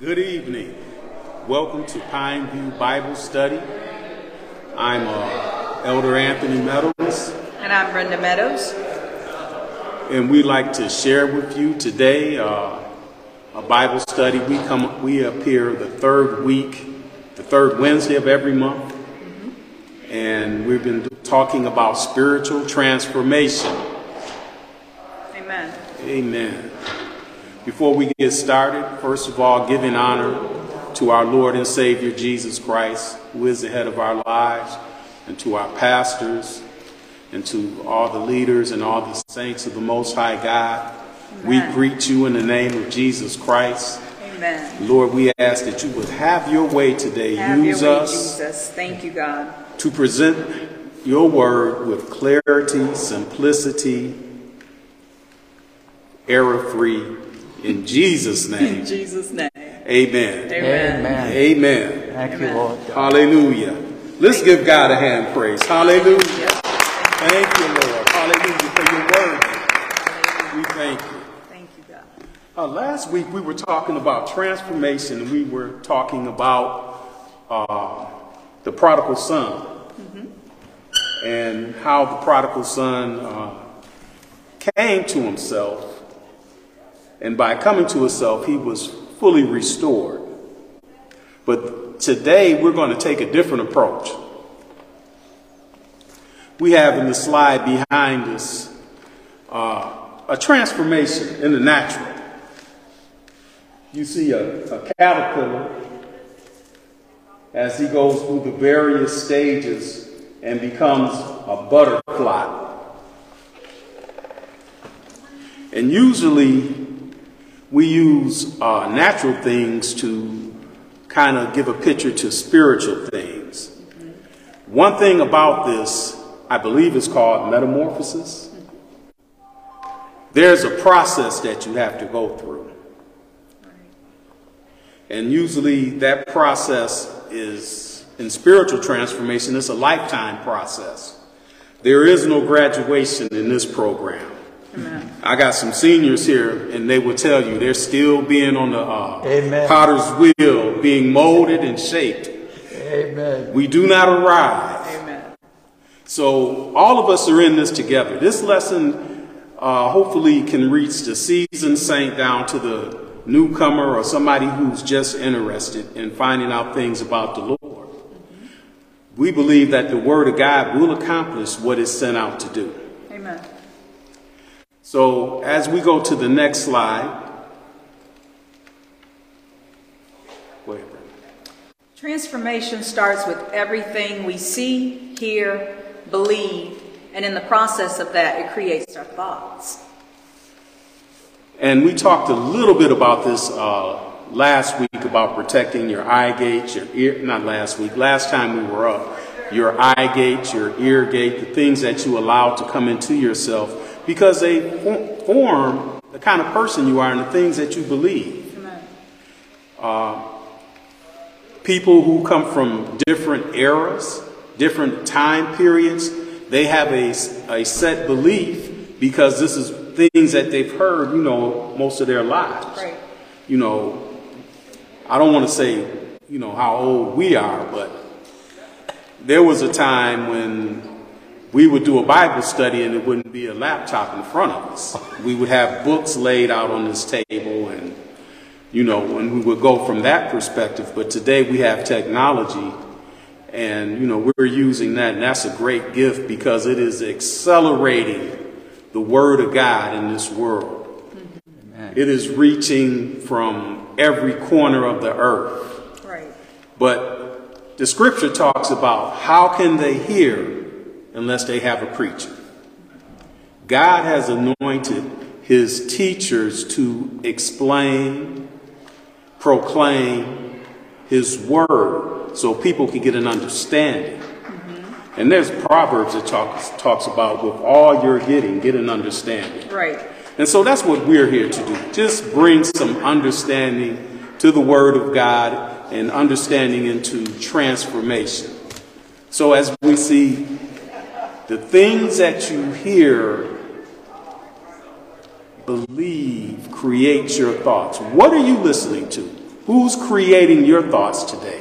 Good evening. Welcome to Pine View Bible Study. I'm uh, Elder Anthony Meadows, And I'm Brenda Meadows. and we'd like to share with you today uh, a Bible study. We come, we appear the third week, the third Wednesday of every month, and we've been talking about spiritual transformation. Amen. Amen. Before we get started, first of all, giving honor to our Lord and Savior Jesus Christ, who is the head of our lives, and to our pastors, and to all the leaders and all the saints of the Most High God. We greet you in the name of Jesus Christ. Amen. Lord, we ask that you would have your way today. Have Use your way, us Jesus. Thank you, God. to present your word with clarity, simplicity, error free. In Jesus' name. In Jesus' name. amen. Amen. Amen. Amen. Thank Amen. you, Lord. Hallelujah. Let's give God a hand praise. Hallelujah. Yes. Thank you, Lord. Hallelujah for your word. We thank you. Thank you, God. Uh, last week we were talking about transformation. and We were talking about uh, the prodigal son and how the prodigal son uh, came to himself, and by coming to himself, he was fully restored. But today we're going to take a different approach. We have in the slide behind us uh, a transformation in the natural. You see a, a caterpillar as he goes through the various stages and becomes a butterfly. And usually we use uh, natural things to kind of give a picture to spiritual things. One thing about this, I believe, is called metamorphosis. There's a process that you have to go through. And usually that process is, in spiritual transformation, it's a lifetime process. There is no graduation in this program. Amen. I got some seniors here, and they will tell you they're still being on the uh, Amen. potter's wheel, being molded and shaped. Amen. We do not arrive. Amen. So all of us are in this together. This lesson uh, hopefully can reach the seasoned saint down to the newcomer or somebody who's just interested in finding out things about the Lord. We believe that the Word of God will accomplish what it's sent out to do. So as we go to the next slide, ahead, Transformation starts with everything we see, hear, believe, and in the process of that, it creates our thoughts. And we talked a little bit about this uh, last week about protecting your eye gate, your ear, not last week, last time we were up, your eye gate, your ear gate, the things that you allow to come into yourself because they form the kind of person you are and the things that you believe. Amen. Uh, people who come from different eras, different time periods, they have a, a set belief because this is things that they've heard, you know, most of their lives. Right. you know, I don't want to say, you know, how old we are, but there was a time when we would do a Bible study and it wouldn't be a laptop in front of us. We would have books laid out on this table and, you know, and we would go from that perspective. But today we have technology and, you know, we're using that and that's a great gift because it is accelerating the Word of God in this world. It is reaching from every corner of the earth. Right. But the scripture talks about how can they hear unless they have a preacher? God has anointed his teachers to explain, proclaim his word so people can get an understanding. Mm-hmm. And there's Proverbs that talks, talks about with all you're getting, get an understanding. Right. And so that's what we're here to do. Just bring some understanding to the Word of God and understanding into transformation. So as we see the things that you hear, believe, create your thoughts. What are you listening to? Who's creating your thoughts today?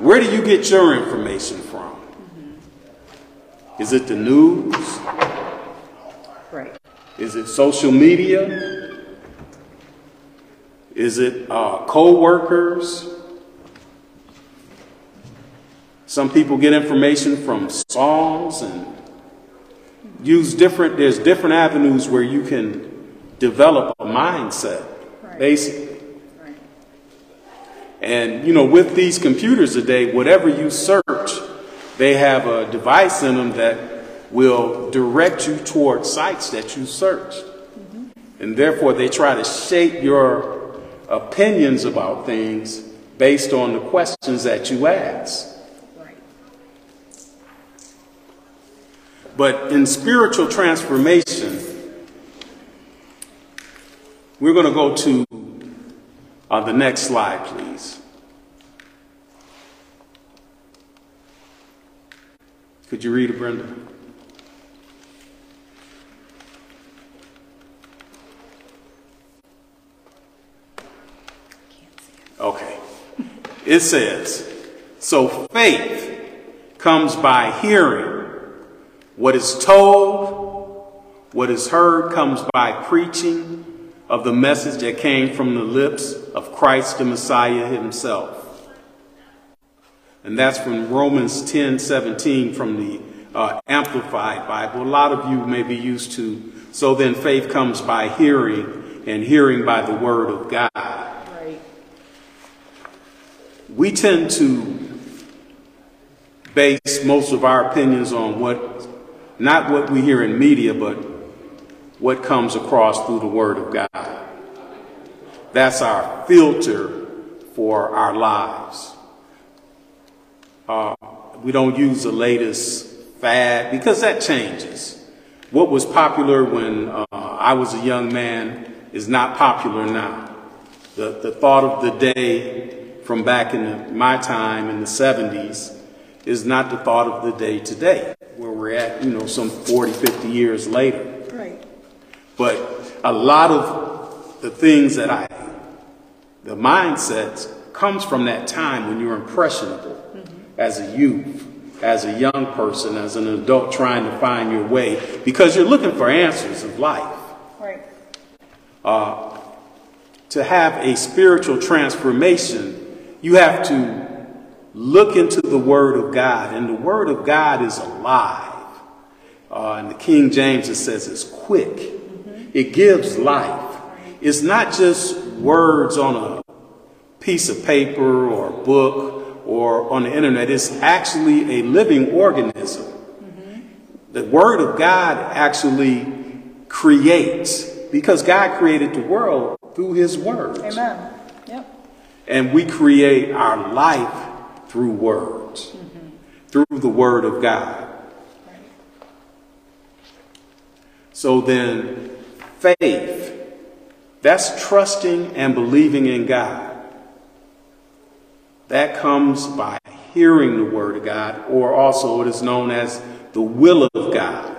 Where do you get your information from? Is it the news? Right. Is it social media? Is it uh, co-workers? Some people get information from songs and use different, there's different avenues where you can develop a mindset, Right. basically. Right. And, you know, with these computers today, whatever you search, they have a device in them that will direct you toward sites that you searched. Mm-hmm. And therefore, they try to shape your opinions about things based on the questions that you ask. But in spiritual transformation, we're going to go to uh, the next slide, please. Could you read it, Brenda? Okay. It says, So faith comes by hearing. What is told, what is heard comes by preaching of the message that came from the lips of Christ the Messiah himself. And that's from Romans 10 17 from the uh, Amplified Bible. A lot of you may be used to. So then faith comes by hearing, and hearing by the word of God. Right. we tend to base most of our opinions on what, not what we hear in media, but what comes across through the Word of God. That's our filter for our lives. Uh, we don't use the latest fad because that changes. What was popular when uh, I was a young man is not popular now. The, the thought of the day from back in the, my time in the 70s is not the thought of the day today, where we're at, you know, some 40, 50 years later. Right. But a lot of the things that I, the mindsets comes from that time when you're impressionable mm-hmm. as a youth, as a young person, as an adult trying to find your way because you're looking for answers of life. Right. Uh, to have a spiritual transformation, you have to look into the Word of God, and the Word of God is alive. Uh, in the King James, it says it's quick, it gives life. It's not just words on a piece of paper or a book or on the internet, it's actually a living organism. The Word of God actually creates because God created the world through His words. Amen. Yep. And we create our life through words, through the Word of God. So then, faith, that's trusting and believing in God. That comes by hearing the Word of God, or also it is known as the will of God.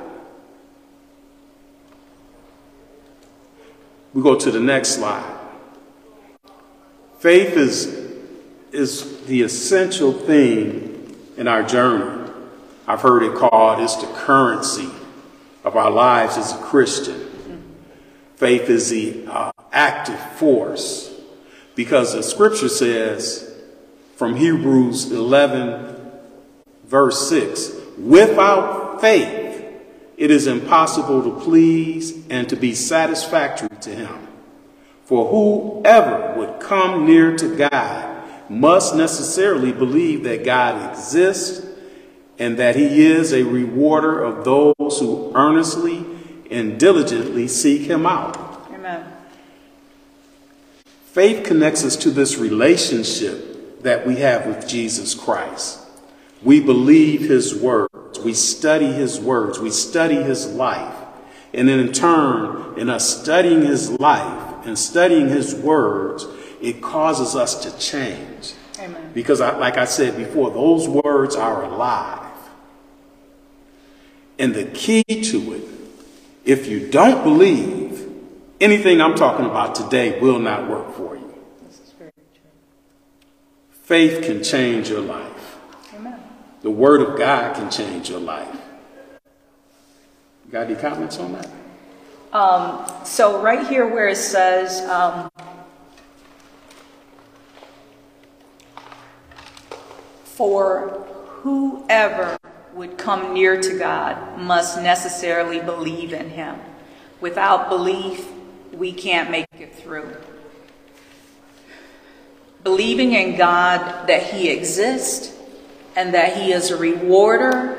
We go to the next slide. Faith is, is the essential thing in our journey. I've heard it called it's the currency of our lives as a Christian. Faith is the uh, active force because the scripture says from Hebrews 11, verse 6 without faith, it is impossible to please and to be satisfactory to Him. For whoever would come near to God must necessarily believe that God exists and that He is a rewarder of those who earnestly and diligently seek Him out. Amen. Faith connects us to this relationship that we have with Jesus Christ. We believe his words. We study his words. We study his life. And then in turn, in us studying his life and studying his words, it causes us to change. Amen. Because, I, like I said before, those words are alive. And the key to it, if you don't believe, anything I'm talking about today will not work for you. Faith can change your life. Amen. The Word of God can change your life. Got any comments on that? Um, so right here where it says, um, for whoever would come near to God must necessarily believe in him. Without belief, we can't make it through. Believing in God that he exists and that he is a rewarder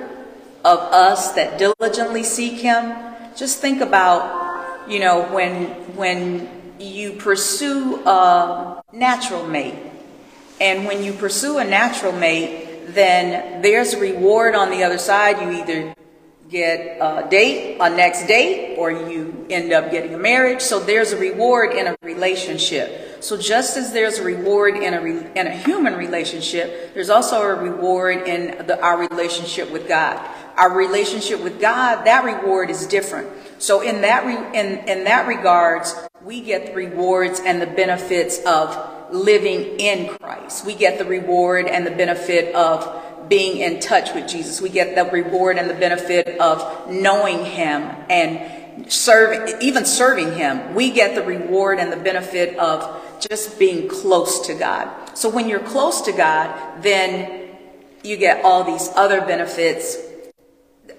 of us that diligently seek him. Just think about, you know, when when you pursue a natural mate, and when you pursue a natural mate, then there's a reward on the other side. You either get a date, a next date, or you end up getting a marriage. So there's a reward in a relationship. So just as there's a reward in a re, in a human relationship, there's also a reward in the, our relationship with God. Our relationship with God, that reward is different. So in that re, in in that regards, we get the rewards and the benefits of living in Christ. We get the reward and the benefit of being in touch with Jesus. We get the reward and the benefit of knowing him and serving, even serving him. We get the reward and the benefit of just being close to God. So when you're close to God, then you get all these other benefits.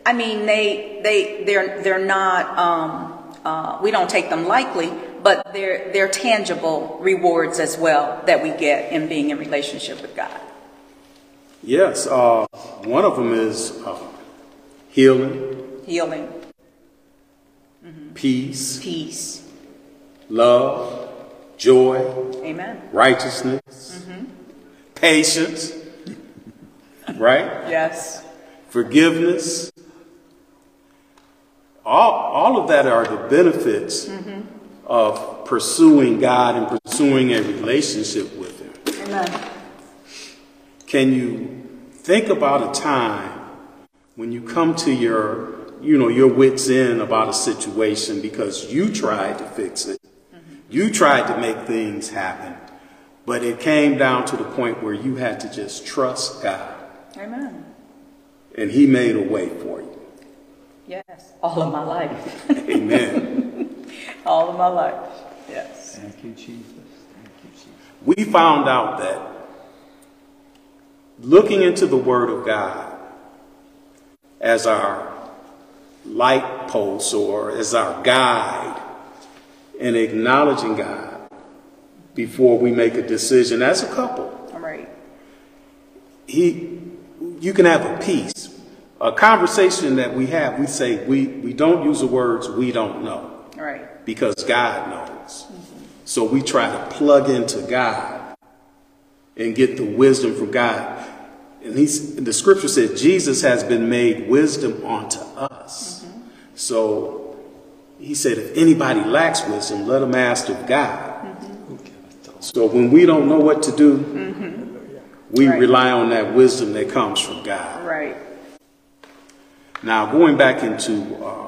I mean, they, they, they're, they're not, um, uh, we don't take them lightly, but they're, they're tangible rewards as well that we get in being in relationship with God. Yes, uh, one of them is uh, healing, Healing, peace, peace. love, joy, Amen. righteousness, patience, right? Yes. Forgiveness. All, all of that are the benefits of pursuing God and pursuing a relationship with Him. Amen. Can you think about a time when you come to your, you know, your wits end about a situation because you tried to fix it, mm-hmm. you tried to make things happen, but it came down to the point where you had to just trust God, Amen. and He made a way for you. Yes. All of my life. Amen. All of my life. Yes. Thank you, Jesus. Thank you, Jesus. we found out that looking into the Word of God as our light post or as our guide and acknowledging God before we make a decision as a couple, All right. he, you can have a peace. A conversation that we have, we say we, we don't use the words we don't know All right. Because God knows. So we try to plug into God and get the wisdom from God. And he's, the scripture says Jesus has been made wisdom unto us. So he said, if anybody lacks wisdom, let him ask of God. So when we don't know what to do, we Right. rely on that wisdom that comes from God. Right. Now, going back into uh,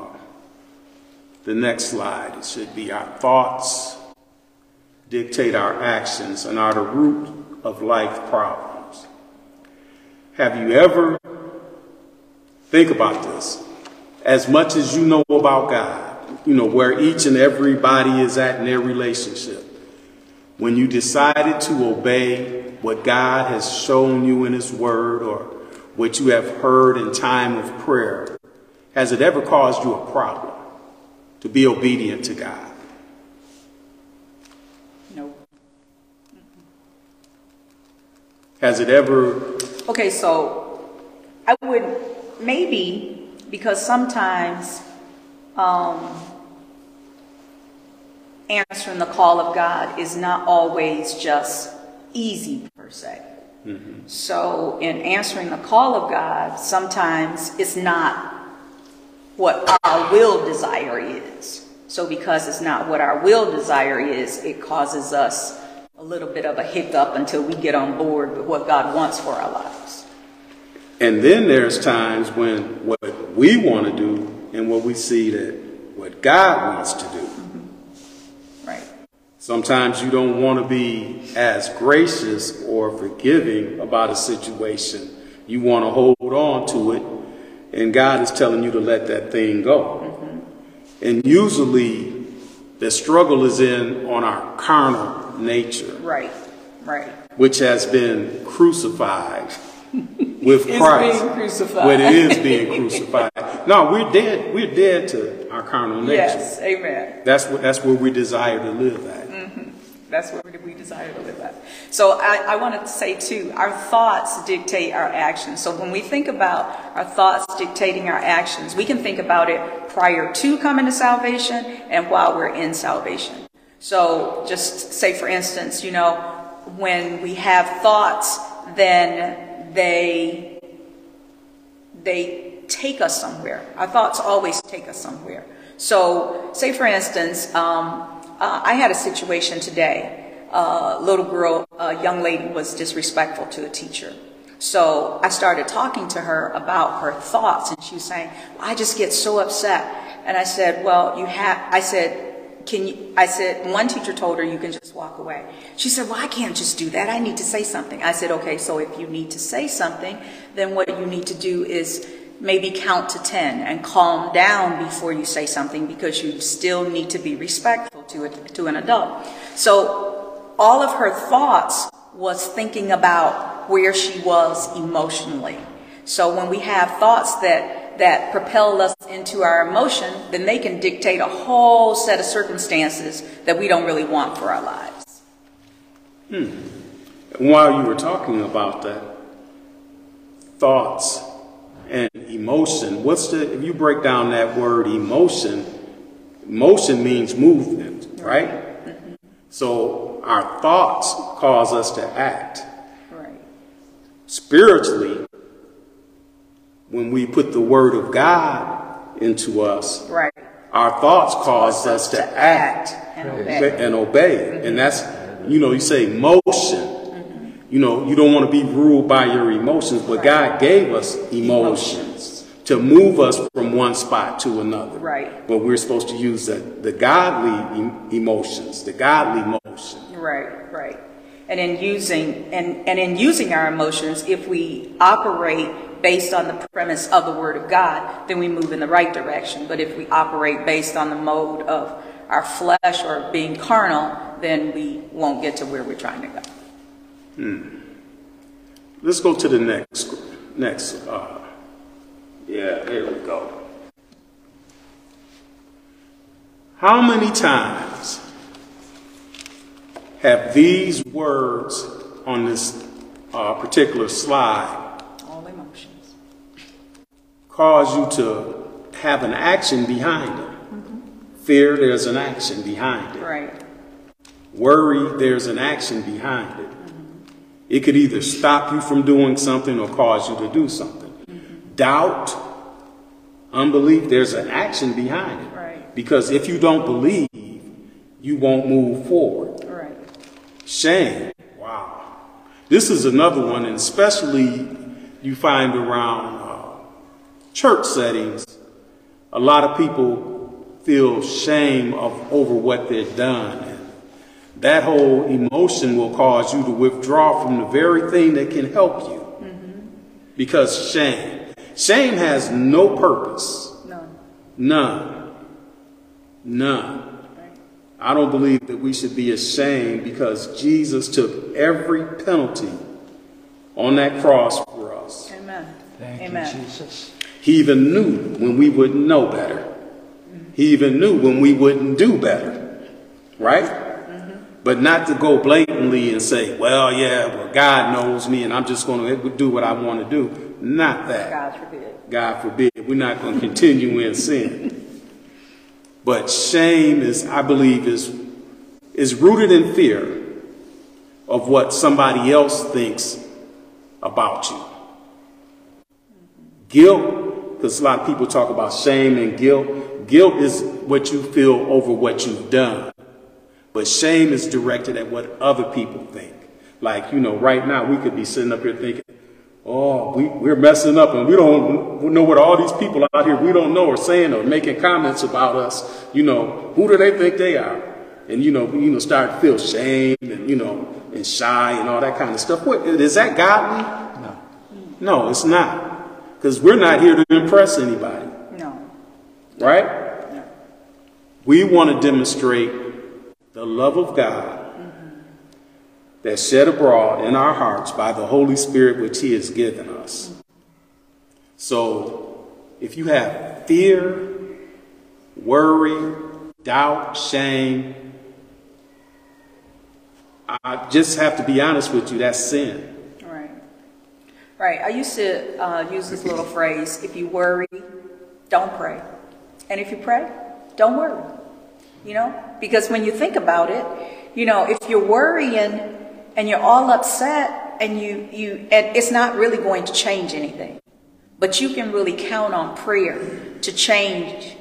the next slide, it should be our thoughts dictate our actions and are the root of life problems. Have you ever, think about this, as much as you know about God, you know, where each and everybody is at in their relationship, when you decided to obey what God has shown you in His Word or what you have heard in time of prayer, has it ever caused you a problem to be obedient to God? No. Has it ever, Okay, so I would maybe because sometimes um, answering the call of God is not always just easy per se. So in answering the call of God, sometimes it's not what our will desire is. So because it's not what our will desire is, it causes us a little bit of a hiccup until we get on board with what God wants for our lives. and then there's times when what we want to do and what we see that what God wants to do. Mm-hmm. Right. Sometimes you don't want to be as gracious or forgiving about a situation. You want to hold on to it, and God is telling you to let that thing go. Mm-hmm. And usually, the struggle is in on our carnal nature, Right, right. which has been crucified with It's Christ. being crucified. When it is being crucified. No, we're dead. We're dead to our carnal nature. Yes, amen. That's what. That's where we desire to live at. That's where we desire to live at. So I, I wanted to say too, our thoughts dictate our actions. So when we think about our thoughts dictating our actions, we can think about it prior to coming to salvation and while we're in salvation. So just say for instance, you know, when we have thoughts, then they they take us somewhere. Our thoughts always take us somewhere. So, say for instance, um, uh, I had a situation today. A little girl, a young lady was disrespectful to a teacher. So I started talking to her about her thoughts, and she was saying, "I just get so upset." And I said, "Well, you have." I said, "Can you?" I said, "One teacher told her you can just walk away." She said, "Well, I can't just do that. I need to say something." I said, "Okay, so if you need to say something, then what you need to do is maybe count to 10 and calm down before you say something because you still need to be respectful to it to an adult." So all of her thoughts was thinking about where she was emotionally. So when we have thoughts that that propel us into our emotion, then they can dictate a whole set of circumstances that we don't really want for our lives. Hmm. while you were talking about that, thoughts and emotion, what's the, if you break down that word emotion, emotion means movement, right? So our thoughts cause us to act. Right. Spiritually, when we put the word of God into us, Right. our thoughts cause us to act and obey. and obey. And that's, you know, you say motion. You know, you don't want to be ruled by your emotions, but God gave us emotions to move us from one spot to another. Right. But we're supposed to use the, the godly emotions, the godly motion. Right, right. And in using and, and in using our emotions, if we operate based on the premise of the Word of God, then we move in the right direction. But if we operate based on the mode of our flesh or being carnal, then we won't get to where we're trying to go. Let's go to the next, next, uh, yeah, there we go. How many times have these words on this uh, particular slide All emotions. cause you to have an action behind it? Fear, there's an action behind it. Right, Worry, there's an action behind it. It could either stop you from doing something or cause you to do something. Doubt, unbelief, there's an action behind it. Right. Because if you don't believe, you won't move forward. right. Shame, wow. This is another one, and especially you find around uh, church settings, a lot of people feel shame of over what they've done. And that whole emotion will cause you to withdraw from the very thing that can help you. Because shame, shame has no purpose, No. none, none. I don't believe that we should be ashamed because Jesus took every penalty on that cross for us. Amen. Thank Amen. you, Jesus. He even knew when we wouldn't know better. He even knew when we wouldn't do better. Right? But not to go blatantly and say, well, yeah, well, God knows me and I'm just going to do what I want to do. Not that. God forbid. God forbid. We're not going to continue in sin. But shame is, I believe, is, is rooted in fear of what somebody else thinks about you. Guilt, because a lot of people talk about shame and guilt. Guilt is what you feel over what you've done. But shame is directed at what other people think. Like, you know, right now we could be sitting up here thinking, oh, we, we're messing up and we don't know what all these people out here we don't know are saying or making comments about us. You know, who do they think they are? and you know, you know, start to feel shame and you know, and shy and all that kind of stuff. What is that godly? No. No, it's not, because we're not here to impress anybody, No. right? No. We want to demonstrate the love of God that's shed abroad in our hearts by the Holy Spirit which He has given us. So, if you have fear, worry, doubt, shame, I just have to be honest with you, that's sin. Right. Right. I used to uh, use this little phrase if you worry, don't pray. And if you pray, don't worry. You know? Because when you think about it, you know, if you're worrying and you're all upset and you, you and it's not really going to change anything. But you can really count on prayer to change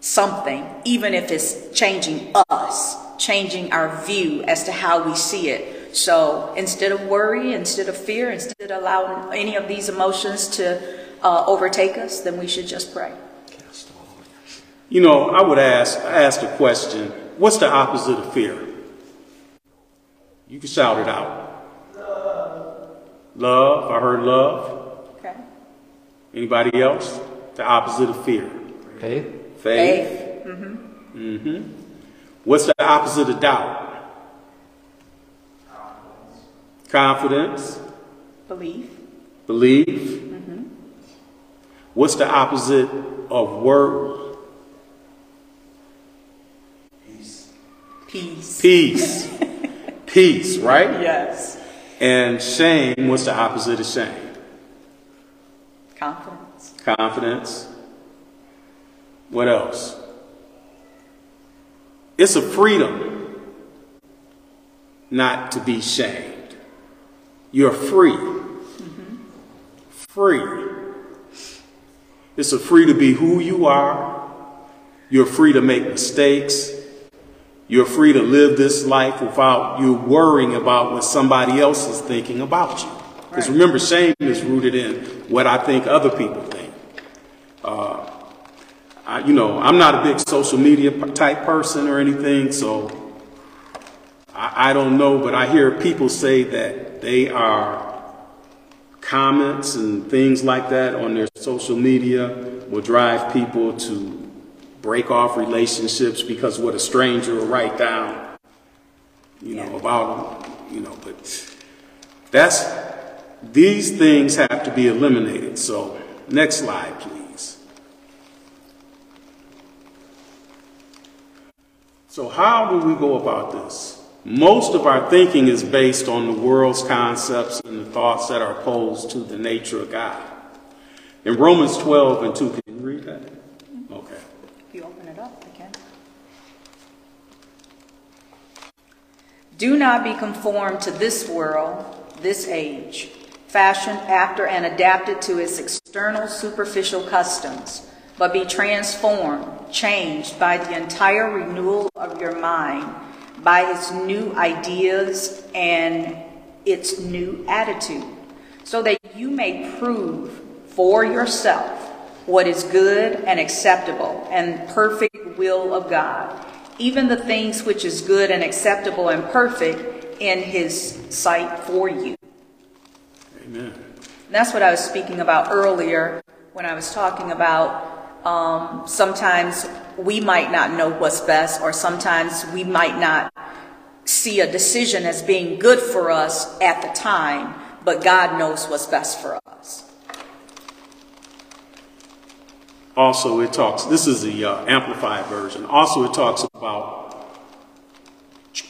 something, even if it's changing us, changing our view as to how we see it. So instead of worry, instead of fear, instead of allowing any of these emotions to uh, overtake us, then we should just pray. Cast all your fear. You know, I would ask, I asked a question, what's the opposite of fear? You can shout it out. Love. I heard love. Okay. Anybody else? The opposite of fear. Faith? Faith. Mm-hmm. What's the opposite of doubt? Confidence. Belief. Belief. Mhm. What's the opposite of worry? Peace. Peace. Peace, right? Yes. And shame, what's the opposite of shame? Confidence. Confidence. What else? It's a freedom not to be shamed. You're free. Mm-hmm. Free. It's a free to be who you are. You're free to make mistakes. You're free to live this life without you worrying about what somebody else is thinking about you. Because Right. remember, shame is rooted in what I think other people think. Uh, I, you know, I'm not a big social media type person or anything, so I, I don't know, but I hear people say that they are comments and things like that on their social media will drive people to break off relationships because what a stranger will write down, you know, about them, you know, but that's, these things have to be eliminated. So, next slide, please. So, how do we go about this? Most of our thinking is based on the world's concepts and the thoughts that are opposed to the nature of God. In Romans 12 and 2, can you read that? Okay. If you open it up, I can. Do not be conformed to this world, this age, fashioned after and adapted to its external superficial customs, but be transformed, changed by the entire renewal of your mind, by its new ideas and its new attitude, so that you may prove for yourself what is good and acceptable and perfect will of God, even the things which is good and acceptable and perfect in his sight for you. Amen. And that's what I was speaking about earlier when I was talking about um, sometimes we might not know what's best, or sometimes we might not see a decision as being good for us at the time, but God knows what's best for us. Also, it talks, this is the uh, amplified version. Also, it talks about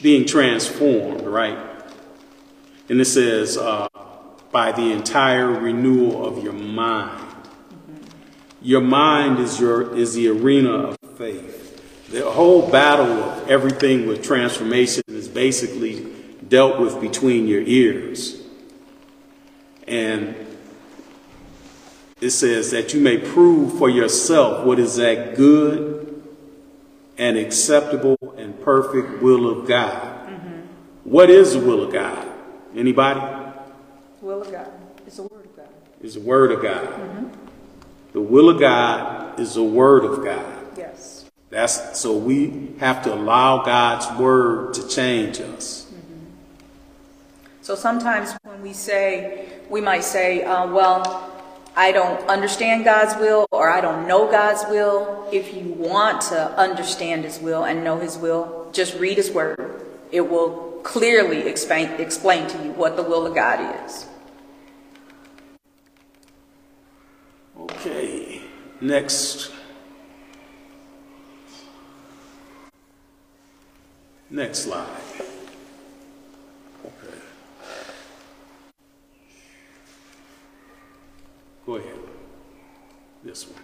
being transformed, right? And it says, uh, by the entire renewal of your mind. Your mind is your is the arena of faith. The whole battle of everything with transformation is basically dealt with between your ears. And it says that you may prove for yourself what is that good and acceptable and perfect will of God. Mm-hmm. What is the will of God? Anybody? Will of God is the word of God. Is the word of God. Mm-hmm. The will of God is the word of God. Yes. That's so we have to allow God's word to change us. Mm-hmm. So sometimes when we say, we might say, uh, well, I don't understand God's will or I don't know God's will. If you want to understand His will and know His will, just read His word. It will clearly explain, explain to you what the will of God is. Okay, next. Next slide. Okay. Go ahead. This one.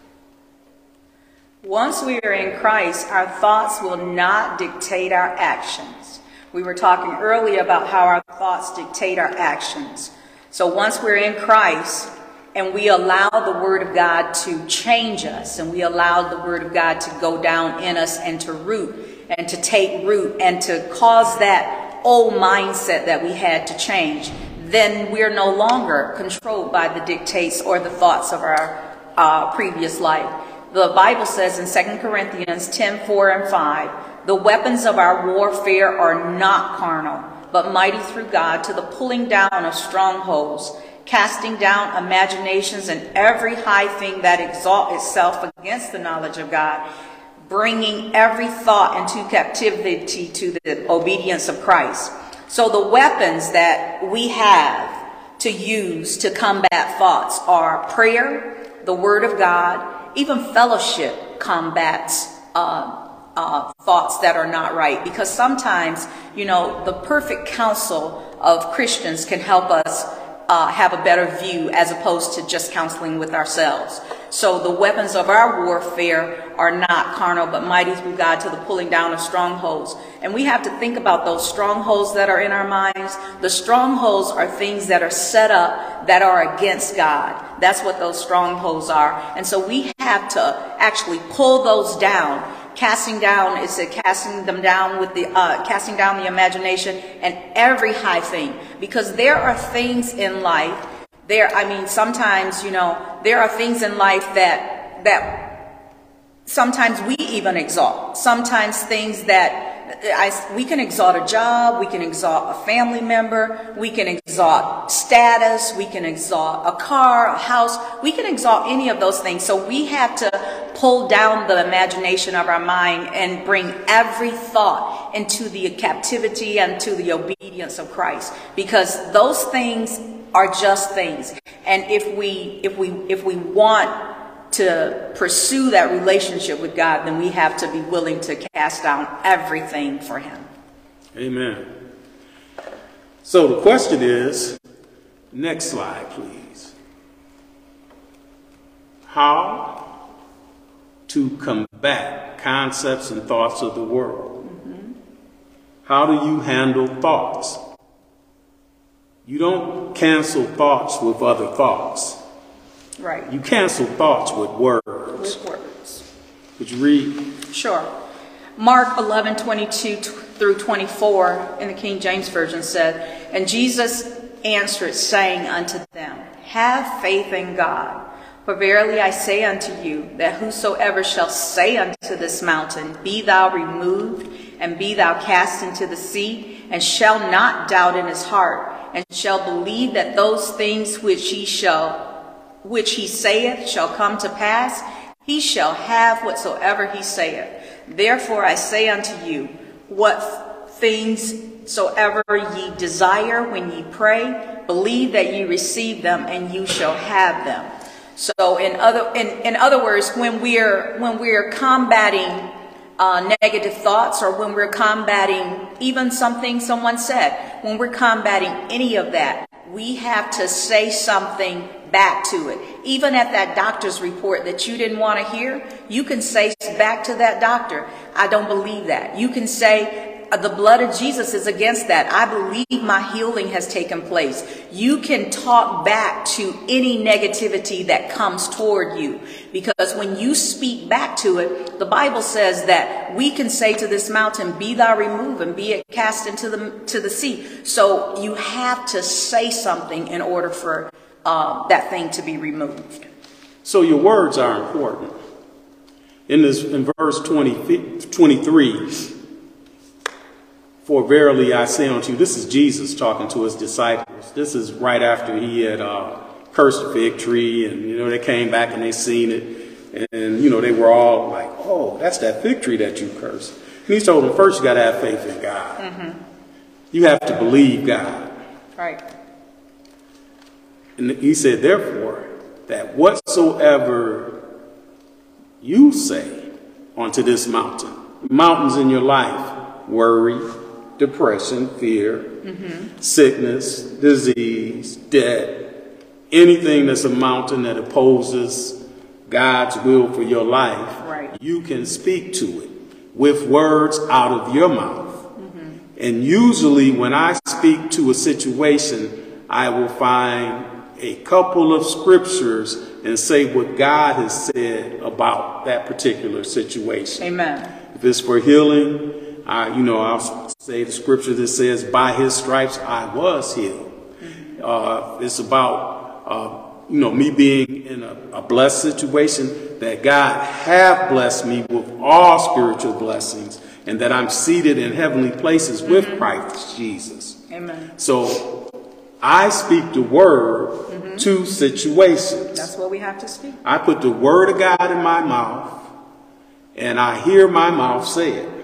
Once we are in Christ, our thoughts will not dictate our actions. We were talking earlier about how our thoughts dictate our actions. So once we're in Christ and we allow the Word of God to change us and we allow the Word of God to go down in us and to root and to take root and to cause that old mindset that we had to change, then we're no longer controlled by the dictates or the thoughts of our uh, previous life. The Bible says in 2 Corinthians 10 4 and 5, the weapons of our warfare are not carnal, but mighty through God to the pulling down of strongholds, casting down imaginations and every high thing that exalt itself against the knowledge of God, bringing every thought into captivity to the obedience of Christ. So the weapons that we have to use to combat thoughts are prayer, the word of God, even fellowship combats uh, uh, thoughts that are not right. Because sometimes you know the perfect counsel of christians can help us uh, have a better view as opposed to just counseling with ourselves so the weapons of our warfare are not carnal but mighty through god to the pulling down of strongholds. And we have to think about those strongholds that are in our minds. The strongholds are things that are set up that are against god. That's what those strongholds are. And so we have to actually pull those down. Casting down it said casting them down with the uh, casting down the imagination and every high thing. Because there are things in life there i mean sometimes you know there are things in life that that sometimes we even exalt sometimes things that I, we can exalt a job, we can exalt a family member, we can exalt status, we can exalt a car, a house, we can exalt any of those things. So we have to pull down the imagination of our mind and bring every thought into the captivity and to the obedience of Christ because those things are just things. And if we if we if we want to pursue that relationship with God, then we have to be willing to cast down everything for Him. Amen. So the question is next slide, please. How to combat concepts and thoughts of the world? Mm-hmm. How do you handle thoughts? You don't cancel thoughts with other thoughts. Right. You cancel thoughts with words. With words. Would you read? Sure. Mark 11, 22 through 24 in the King James Version said, And Jesus answered, saying unto them, Have faith in God. For verily I say unto you, that whosoever shall say unto this mountain, Be thou removed, and be thou cast into the sea, and shall not doubt in his heart, and shall believe that those things which he shall which he saith shall come to pass, he shall have whatsoever he saith. Therefore I say unto you, what things soever ye desire when ye pray, believe that ye receive them and you shall have them. So in other in, in other words, when we're when we're combating uh, negative thoughts or when we're combating even something someone said, when we're combating any of that, we have to say something back to it. Even at that doctor's report that you didn't want to hear, you can say back to that doctor, I don't believe that. You can say, the blood of Jesus is against that. I believe my healing has taken place. You can talk back to any negativity that comes toward you because when you speak back to it, the Bible says that we can say to this mountain, be thou removed and be it cast into the, to the sea. So you have to say something in order for uh, that thing to be removed. So your words are important. In this, in verse 20, 23, for verily I say unto you, this is Jesus talking to his disciples. This is right after he had uh, cursed the fig tree, and you know they came back and they seen it, and you know they were all like, "Oh, that's that fig tree that you cursed." And he told them, first you got to have faith in God. You have to believe God. Right. And he said, therefore, that whatsoever you say onto this mountain, mountains in your life, worry, depression, fear, sickness, disease, debt, anything that's a mountain that opposes God's will for your life, Right. you can speak to it with words out of your mouth. And usually, when I speak to a situation, I will find a couple of scriptures and say what God has said about that particular situation. Amen. If it's for healing, I, you know, I'll say the scripture that says, "By His stripes I was healed." Uh, it's about, uh, you know, me being in a, a blessed situation that God have blessed me with all spiritual blessings, and that I'm seated in heavenly places with Christ Jesus. Amen. So I speak the word to situations. That's what we have to speak. I put the word of God in my mouth and I hear my mouth say it.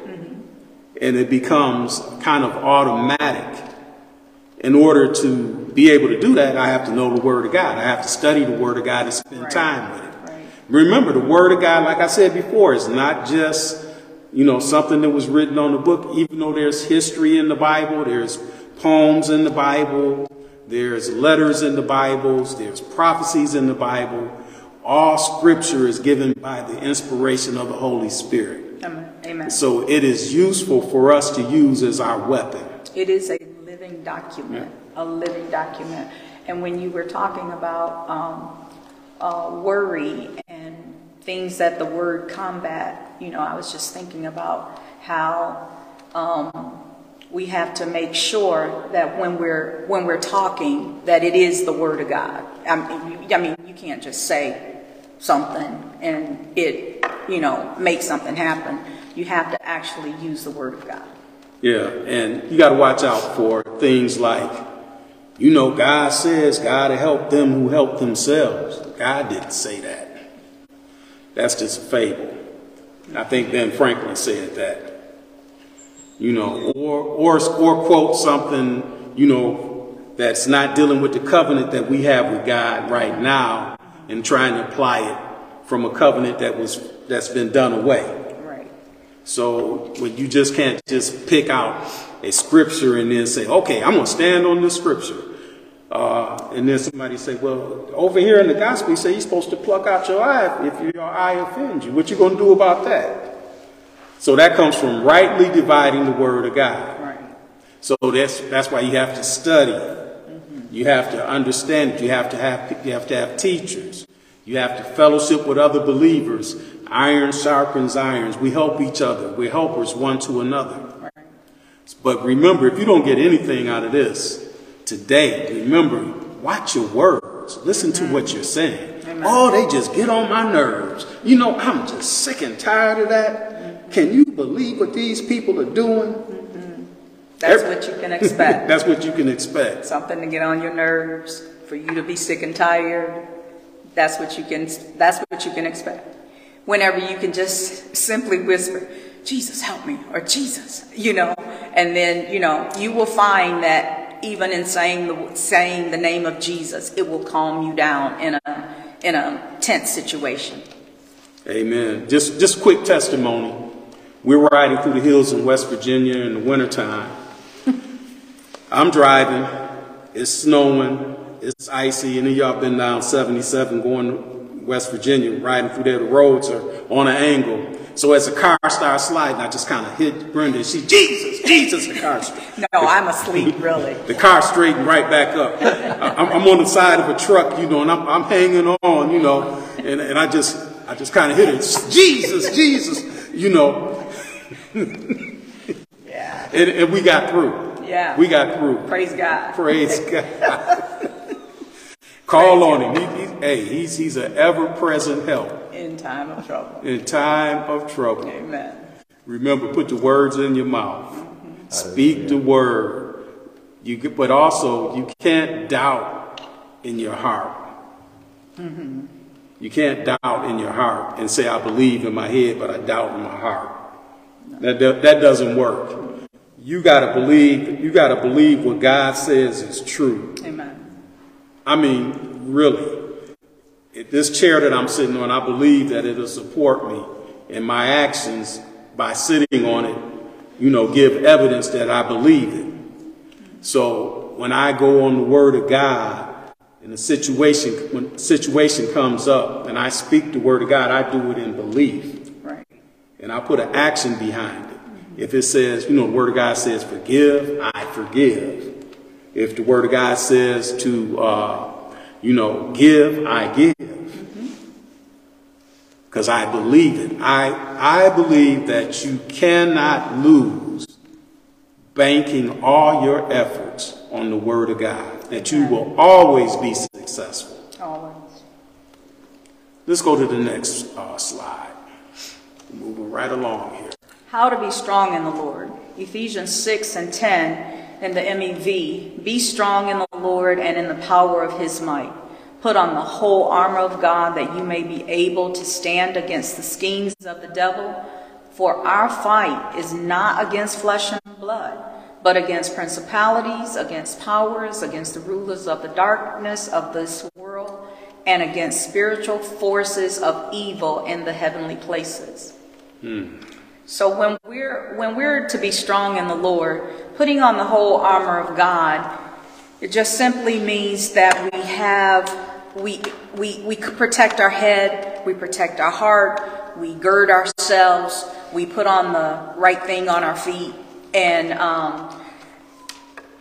And it becomes kind of automatic. In order to be able to do that, I have to know the word of God. I have to study the word of God and spend Right. time with it. Right. Remember, the word of God, like I said before, is not just, you know, something that was written on the book, even though there's history in the Bible, there's poems in the Bible, there's letters in the Bibles, there's prophecies in the Bible. All scripture is given by the inspiration of the Holy Spirit. Amen. Amen. So it is useful for us to use as our weapon. It is a living document, a living document. And when you were talking about um, uh, worry and things that the word combat, you know, I was just thinking about how um, we have to make sure that when we're when we're talking, that it is the word of God. I mean, you, I mean, you can't just say something and it, you know, make something happen. You have to actually use the word of God. Yeah, and you got to watch out for things like, you know, God says God help them who help themselves. God didn't say that. That's just a fable. I think Ben Franklin said that. You know, or or or quote something, you know, that's not dealing with the covenant that we have with God right now and trying to apply it from a covenant that was that's been done away. Right. So when you just can't just pick out a scripture and then say, okay, I'm going to stand on this scripture. Uh, and then somebody say, well, over here in the gospel, you say you're supposed to pluck out your eye if your eye offends you. What you going to do about that? So that comes from rightly dividing the word of God. Right. So that's that's why you have to study. You have to understand it. You have to have you have to have teachers. You have to fellowship with other believers. Iron sharpens irons. We help each other. We're helpers one to another. But remember, if you don't get anything out of this today, remember, watch your words. Listen to what you're saying. Oh, they just get on my nerves. You know, I'm just sick and tired of that. Can you believe what these people are doing? Mm-hmm. That's Every- what you can expect. That's what you can expect. Something to get on your nerves, for you to be sick and tired. That's what you can, that's what you can expect. Whenever you can just simply whisper, Jesus, help me, or Jesus, you know, and then, you know, you will find that even in saying the, saying the name of Jesus, it will calm you down in a, in a tense situation. Amen. Just just quick testimony. We're riding through the hills in West Virginia in the wintertime. I'm driving. It's snowing. It's icy. Of y'all been down 77 going West Virginia, riding through there. The roads are on an angle. So as the car starts sliding, I just kind of hit Brenda. She, Jesus, Jesus, the car. No, I'm asleep, really. The car straightened right back up. I- I'm, I'm on the side of a truck, you know, and I'm, I'm hanging on, you know, and, and I just, I just kind of hit it. Jesus, Jesus, you know, Yeah. and, and we got through. Yeah. We got through. Praise God. Praise God. Call on him. He, he- hey, he's, he's an ever present help In time of trouble. in time of trouble. Amen. Remember, put the words in your mouth. Mm-hmm. Speak the word. You, but also, you can't doubt in your heart. Mm-hmm. You can't doubt in your heart and say, I believe in my head, but I doubt in my heart. That, that doesn't work. You gotta believe, you gotta believe what God says is true. Amen. I mean, really. This chair that I'm sitting on, I believe that it'll support me in my actions by sitting on it, you know, give evidence that I believe it. So when I go on the word of God and the situation, when situation comes up and I speak the word of God, I do it in belief Right. and I put an action behind it. If it says, you know, the Word of God says forgive, I forgive. If the Word of God says to, uh, you know, give, I give. Because I believe it. I, I believe that you cannot lose banking all your efforts on the Word of God, that you will always be successful. Always. Let's go to the next uh, slide. Moving right along here. How to be strong in the Lord. Ephesians 6 and 10 in the MEV. Be strong in the Lord and in the power of his might. Put on the whole armor of God that you may be able to stand against the schemes of the devil. For our fight is not against flesh and blood, but against principalities, against powers, against the rulers of the darkness of this world, and against spiritual forces of evil in the heavenly places. Hmm. So when we're when we're to be strong in the Lord, putting on the whole armor of God, it just simply means that we have we we we protect our head, we protect our heart, we gird ourselves, we put on the right thing on our feet, and um,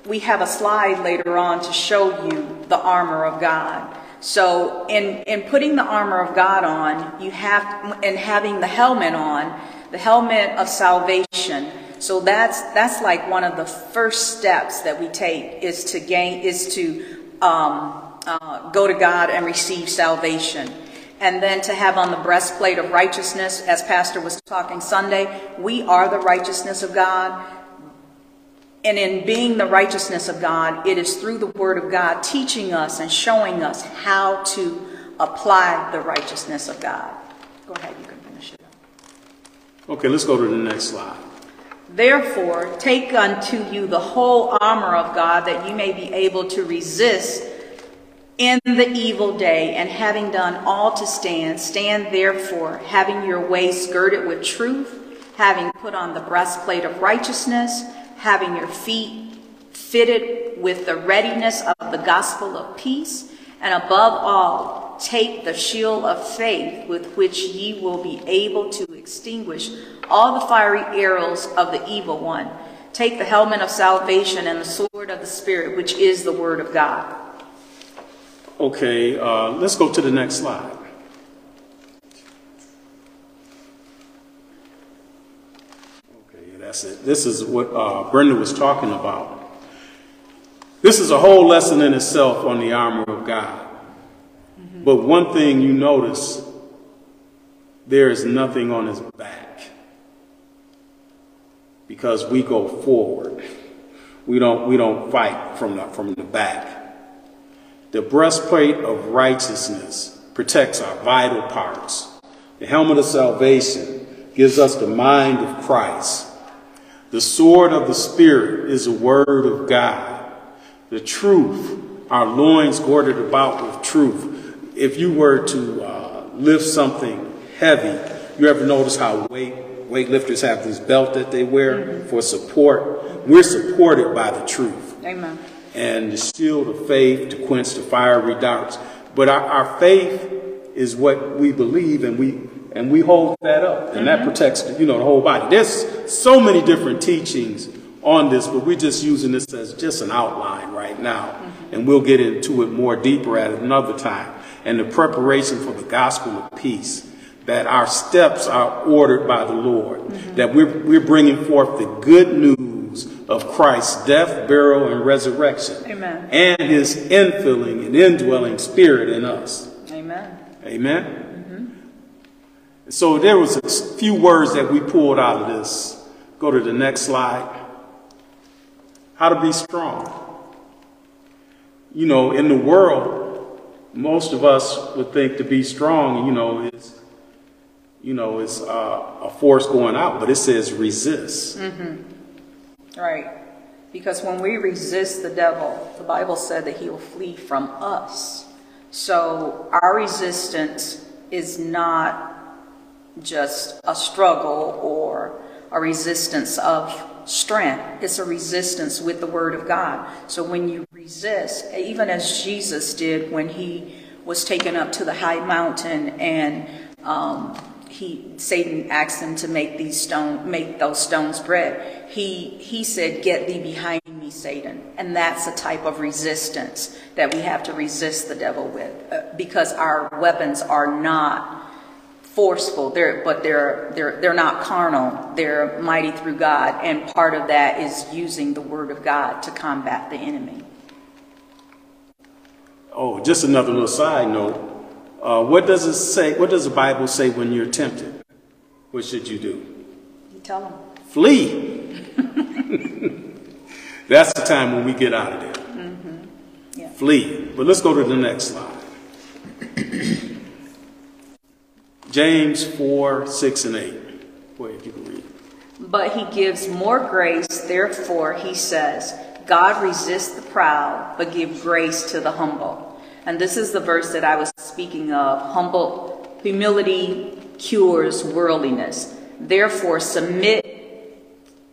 we have a slide later on to show you the armor of God. So in, in putting the armor of God on, you have, and having the helmet on, the helmet of salvation. So that's, that's like one of the first steps that we take is to gain, is to, um, uh, go to God and receive salvation. And then to have on the breastplate of righteousness, as Pastor was talking Sunday, we are the righteousness of God. And in being the righteousness of God, it is through the Word of God teaching us and showing us how to apply the righteousness of God. Go ahead, you up. Okay, let's go to the next slide. Therefore, take unto you the whole armor of God that you may be able to resist in the evil day, and having done all to stand, stand therefore, having your waist girded with truth, having put on the breastplate of righteousness, having your feet fitted with the readiness of the gospel of peace, and above all, take the shield of faith with which ye will be able to extinguish all the fiery arrows of the evil one. Take the helmet of salvation and the sword of the Spirit, which is the word of God. Okay, uh, let's go to the next slide. Okay, that's it. This is what uh, Brenda was talking about. This is a whole lesson in itself on the armor of God. But one thing you notice, there is nothing on his back because we go forward. We don't we don't fight from the from the back. The breastplate of righteousness protects our vital parts. The helmet of salvation gives us the mind of Christ. The sword of the Spirit is the word of God. The truth, our loins girded about with truth. If you were to uh, lift something heavy, you ever notice how weight weightlifters have this belt that they wear mm-hmm. for support? We're supported by the truth Amen. and the shield of faith to quench the fiery darts. But our, our faith is what we believe, and we and we hold that up, and that mm-hmm. protects you know the whole body. There's so many different teachings on this, but we're just using this as just an outline right now, mm-hmm. and we'll get into it more deeper at another time. And the preparation for the gospel of peace. That our steps are ordered by the Lord, mm-hmm. that we're, we're bringing forth the good news of Christ's death, burial, and resurrection Amen. and his infilling and indwelling spirit in us. Amen. Amen. Mm-hmm. so there was a few words that we pulled out of this. Go to the next slide. How to be strong. You know, in the world, most of us would think to be strong, you know, is you know, is uh, a force going out, but it says resist. Right. Because when we resist the devil, the Bible said that he will flee from us. So our resistance is not just a struggle or a resistance of strength. It's a resistance with the word of God. So when you resist, even as Jesus did when he was taken up to the high mountain and um, he Satan asked him to make these stone make those stones bread. He he said, "Get thee behind me, Satan." And that's a type of resistance that we have to resist the devil with, uh, because our weapons are not forceful. They're but they're they're they're not carnal. They're mighty through God, and part of that is using the word of God to combat the enemy. Oh, just another little side note. Uh, what does it say? What does the Bible say when you're tempted? What should you do? You tell them. Flee. That's the time when we get out of there. Yeah. Flee. But let's go to the next slide. James 4, 6, and 8. Go ahead, you can read. But he gives more grace, therefore, he says, God resists the proud, but give grace to the humble. And this is the verse that I was speaking of. Humble humility cures worldliness. Therefore, submit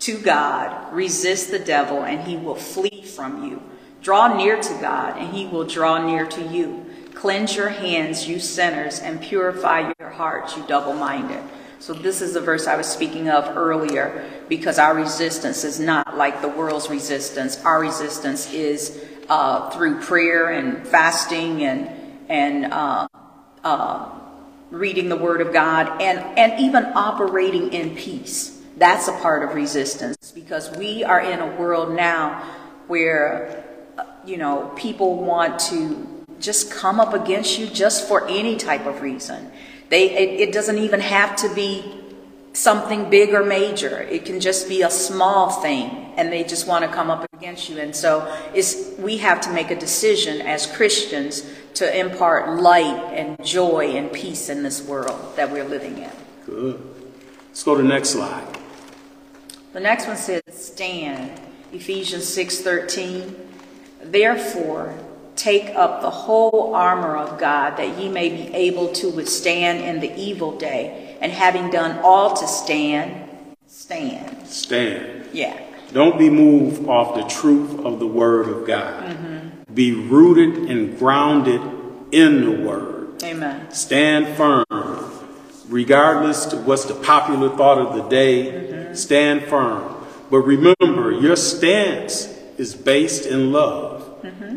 to God, resist the devil, and he will flee from you. Draw near to God, and he will draw near to you. Cleanse your hands, you sinners, and purify your hearts, you double minded. So, this is the verse I was speaking of earlier because our resistance is not like the world's resistance. Our resistance is uh, through prayer and fasting and, and uh, uh, reading the Word of God and, and even operating in peace. That's a part of resistance because we are in a world now where, uh, you know, people want to just come up against you just for any type of reason. They, it, it doesn't even have to be something big or major. It can just be a small thing and they just want to come up against you. And so it's, we have to make a decision as Christians to impart light and joy and peace in this world that we're living in. Good. Let's go to the next slide. The next one says, stand. Ephesians 6:13. Therefore, take up the whole armor of God that ye may be able to withstand in the evil day, and having done all to stand, stand. Stand. Yeah. Don't be moved off the truth of the Word of God. Mm-hmm. Be rooted and grounded in the Word. Amen. Stand firm. Regardless to what's the popular thought of the day, mm-hmm. stand firm. But remember, your stance is based in love,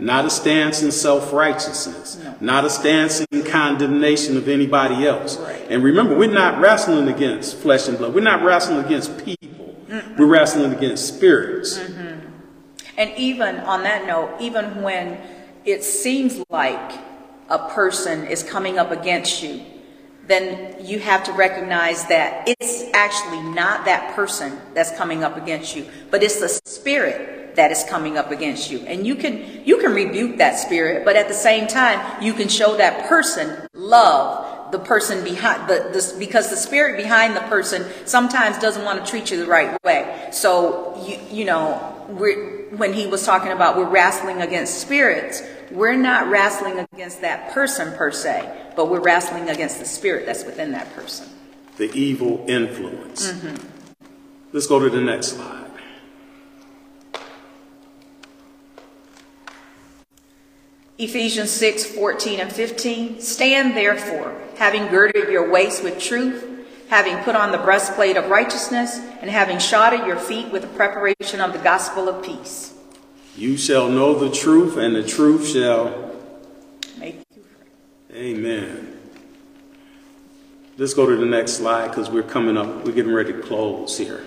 not a stance in self righteousness, not a stance in condemnation of anybody else. Right. And remember, we're not wrestling against flesh and blood, we're not wrestling against people, we're wrestling against spirits. Mm-hmm. And even on that note, even when it seems like a person is coming up against you, then you have to recognize that it's actually not that person that's coming up against you, but it's the spirit that is coming up against you. And you can you can rebuke that spirit, but at the same time, you can show that person love the person behind the, the because the spirit behind the person sometimes doesn't want to treat you the right way. So you you know, when he was talking about we're wrestling against spirits, we're not wrestling against that person per se, but we're wrestling against the spirit that's within that person. The evil influence. Mm-hmm. Let's go to the next slide. Ephesians 6 14 and 15. Stand therefore, having girded your waist with truth, having put on the breastplate of righteousness, and having shodded your feet with the preparation of the gospel of peace. You shall know the truth, and the truth shall. Make you free. Amen. Let's go to the next slide because we're coming up, we're getting ready to close here.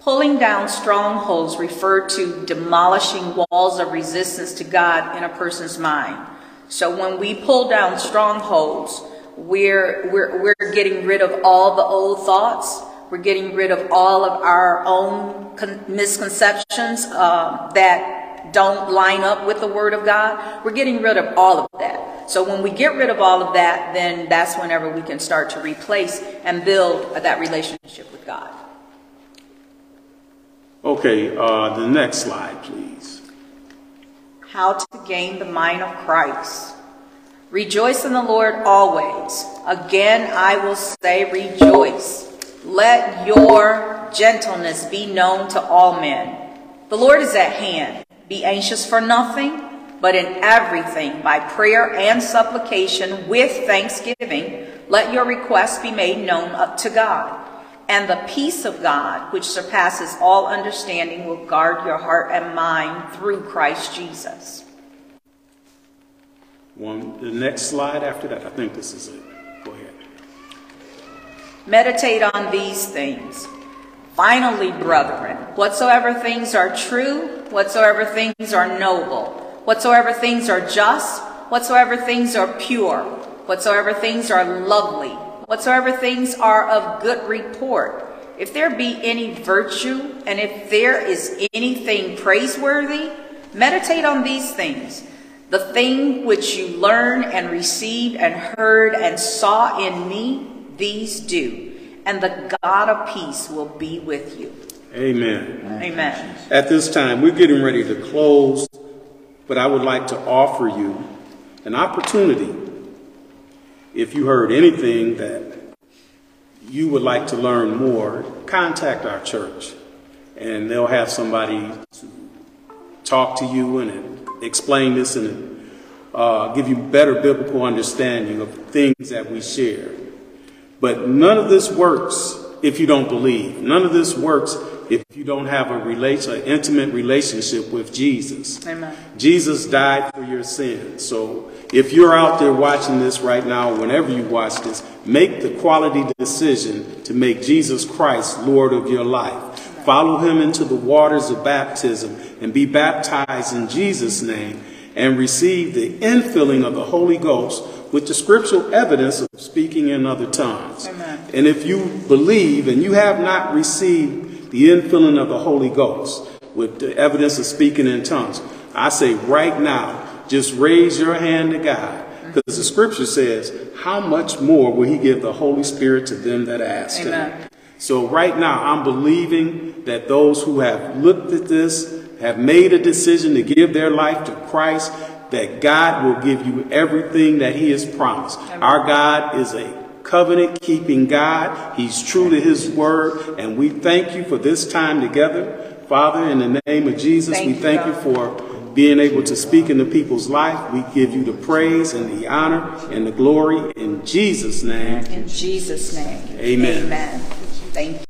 Pulling down strongholds refer to demolishing walls of resistance to God in a person's mind. So when we pull down strongholds, we're, we're, we're getting rid of all the old thoughts. We're getting rid of all of our own con- misconceptions uh, that don't line up with the Word of God. We're getting rid of all of that. So when we get rid of all of that, then that's whenever we can start to replace and build that relationship with God. Okay, uh, the next slide, please. How to gain the mind of Christ. Rejoice in the Lord always. Again, I will say, rejoice. Let your gentleness be known to all men. The Lord is at hand. Be anxious for nothing, but in everything, by prayer and supplication with thanksgiving, let your requests be made known up to God. And the peace of God, which surpasses all understanding, will guard your heart and mind through Christ Jesus. One, the next slide after that, I think this is it. Meditate on these things. Finally, brethren, whatsoever things are true, whatsoever things are noble, whatsoever things are just, whatsoever things are pure, whatsoever things are lovely, whatsoever things are of good report, if there be any virtue, and if there is anything praiseworthy, meditate on these things. The thing which you learned and received and heard and saw in me, these do, and the God of peace will be with you. Amen. Amen. At this time, we're getting ready to close, but I would like to offer you an opportunity. If you heard anything that you would like to learn more, contact our church, and they'll have somebody to talk to you and explain this and uh, give you better biblical understanding of things that we share. But none of this works if you don't believe. None of this works if you don't have a relation, an intimate relationship with Jesus. Amen. Jesus died for your sins. So if you're out there watching this right now, whenever you watch this, make the quality decision to make Jesus Christ Lord of your life. Follow him into the waters of baptism and be baptized in Jesus' name and receive the infilling of the Holy Ghost with the scriptural evidence of speaking in other tongues. Amen. And if you believe and you have not received the infilling of the Holy Ghost with the evidence of speaking in tongues, I say right now, just raise your hand to God. Because the scripture says, How much more will He give the Holy Spirit to them that ask Him? So, right now, I'm believing that those who have looked at this, have made a decision to give their life to Christ, that God will give you everything that He has promised. Our God is a covenant keeping God. He's true to His word. And we thank you for this time together. Father, in the name of Jesus, Thank we thank you God. for being able to speak into people's life. We give you the praise and the honor and the glory in Jesus' name. In Jesus' name. Amen. Amen. Thank you.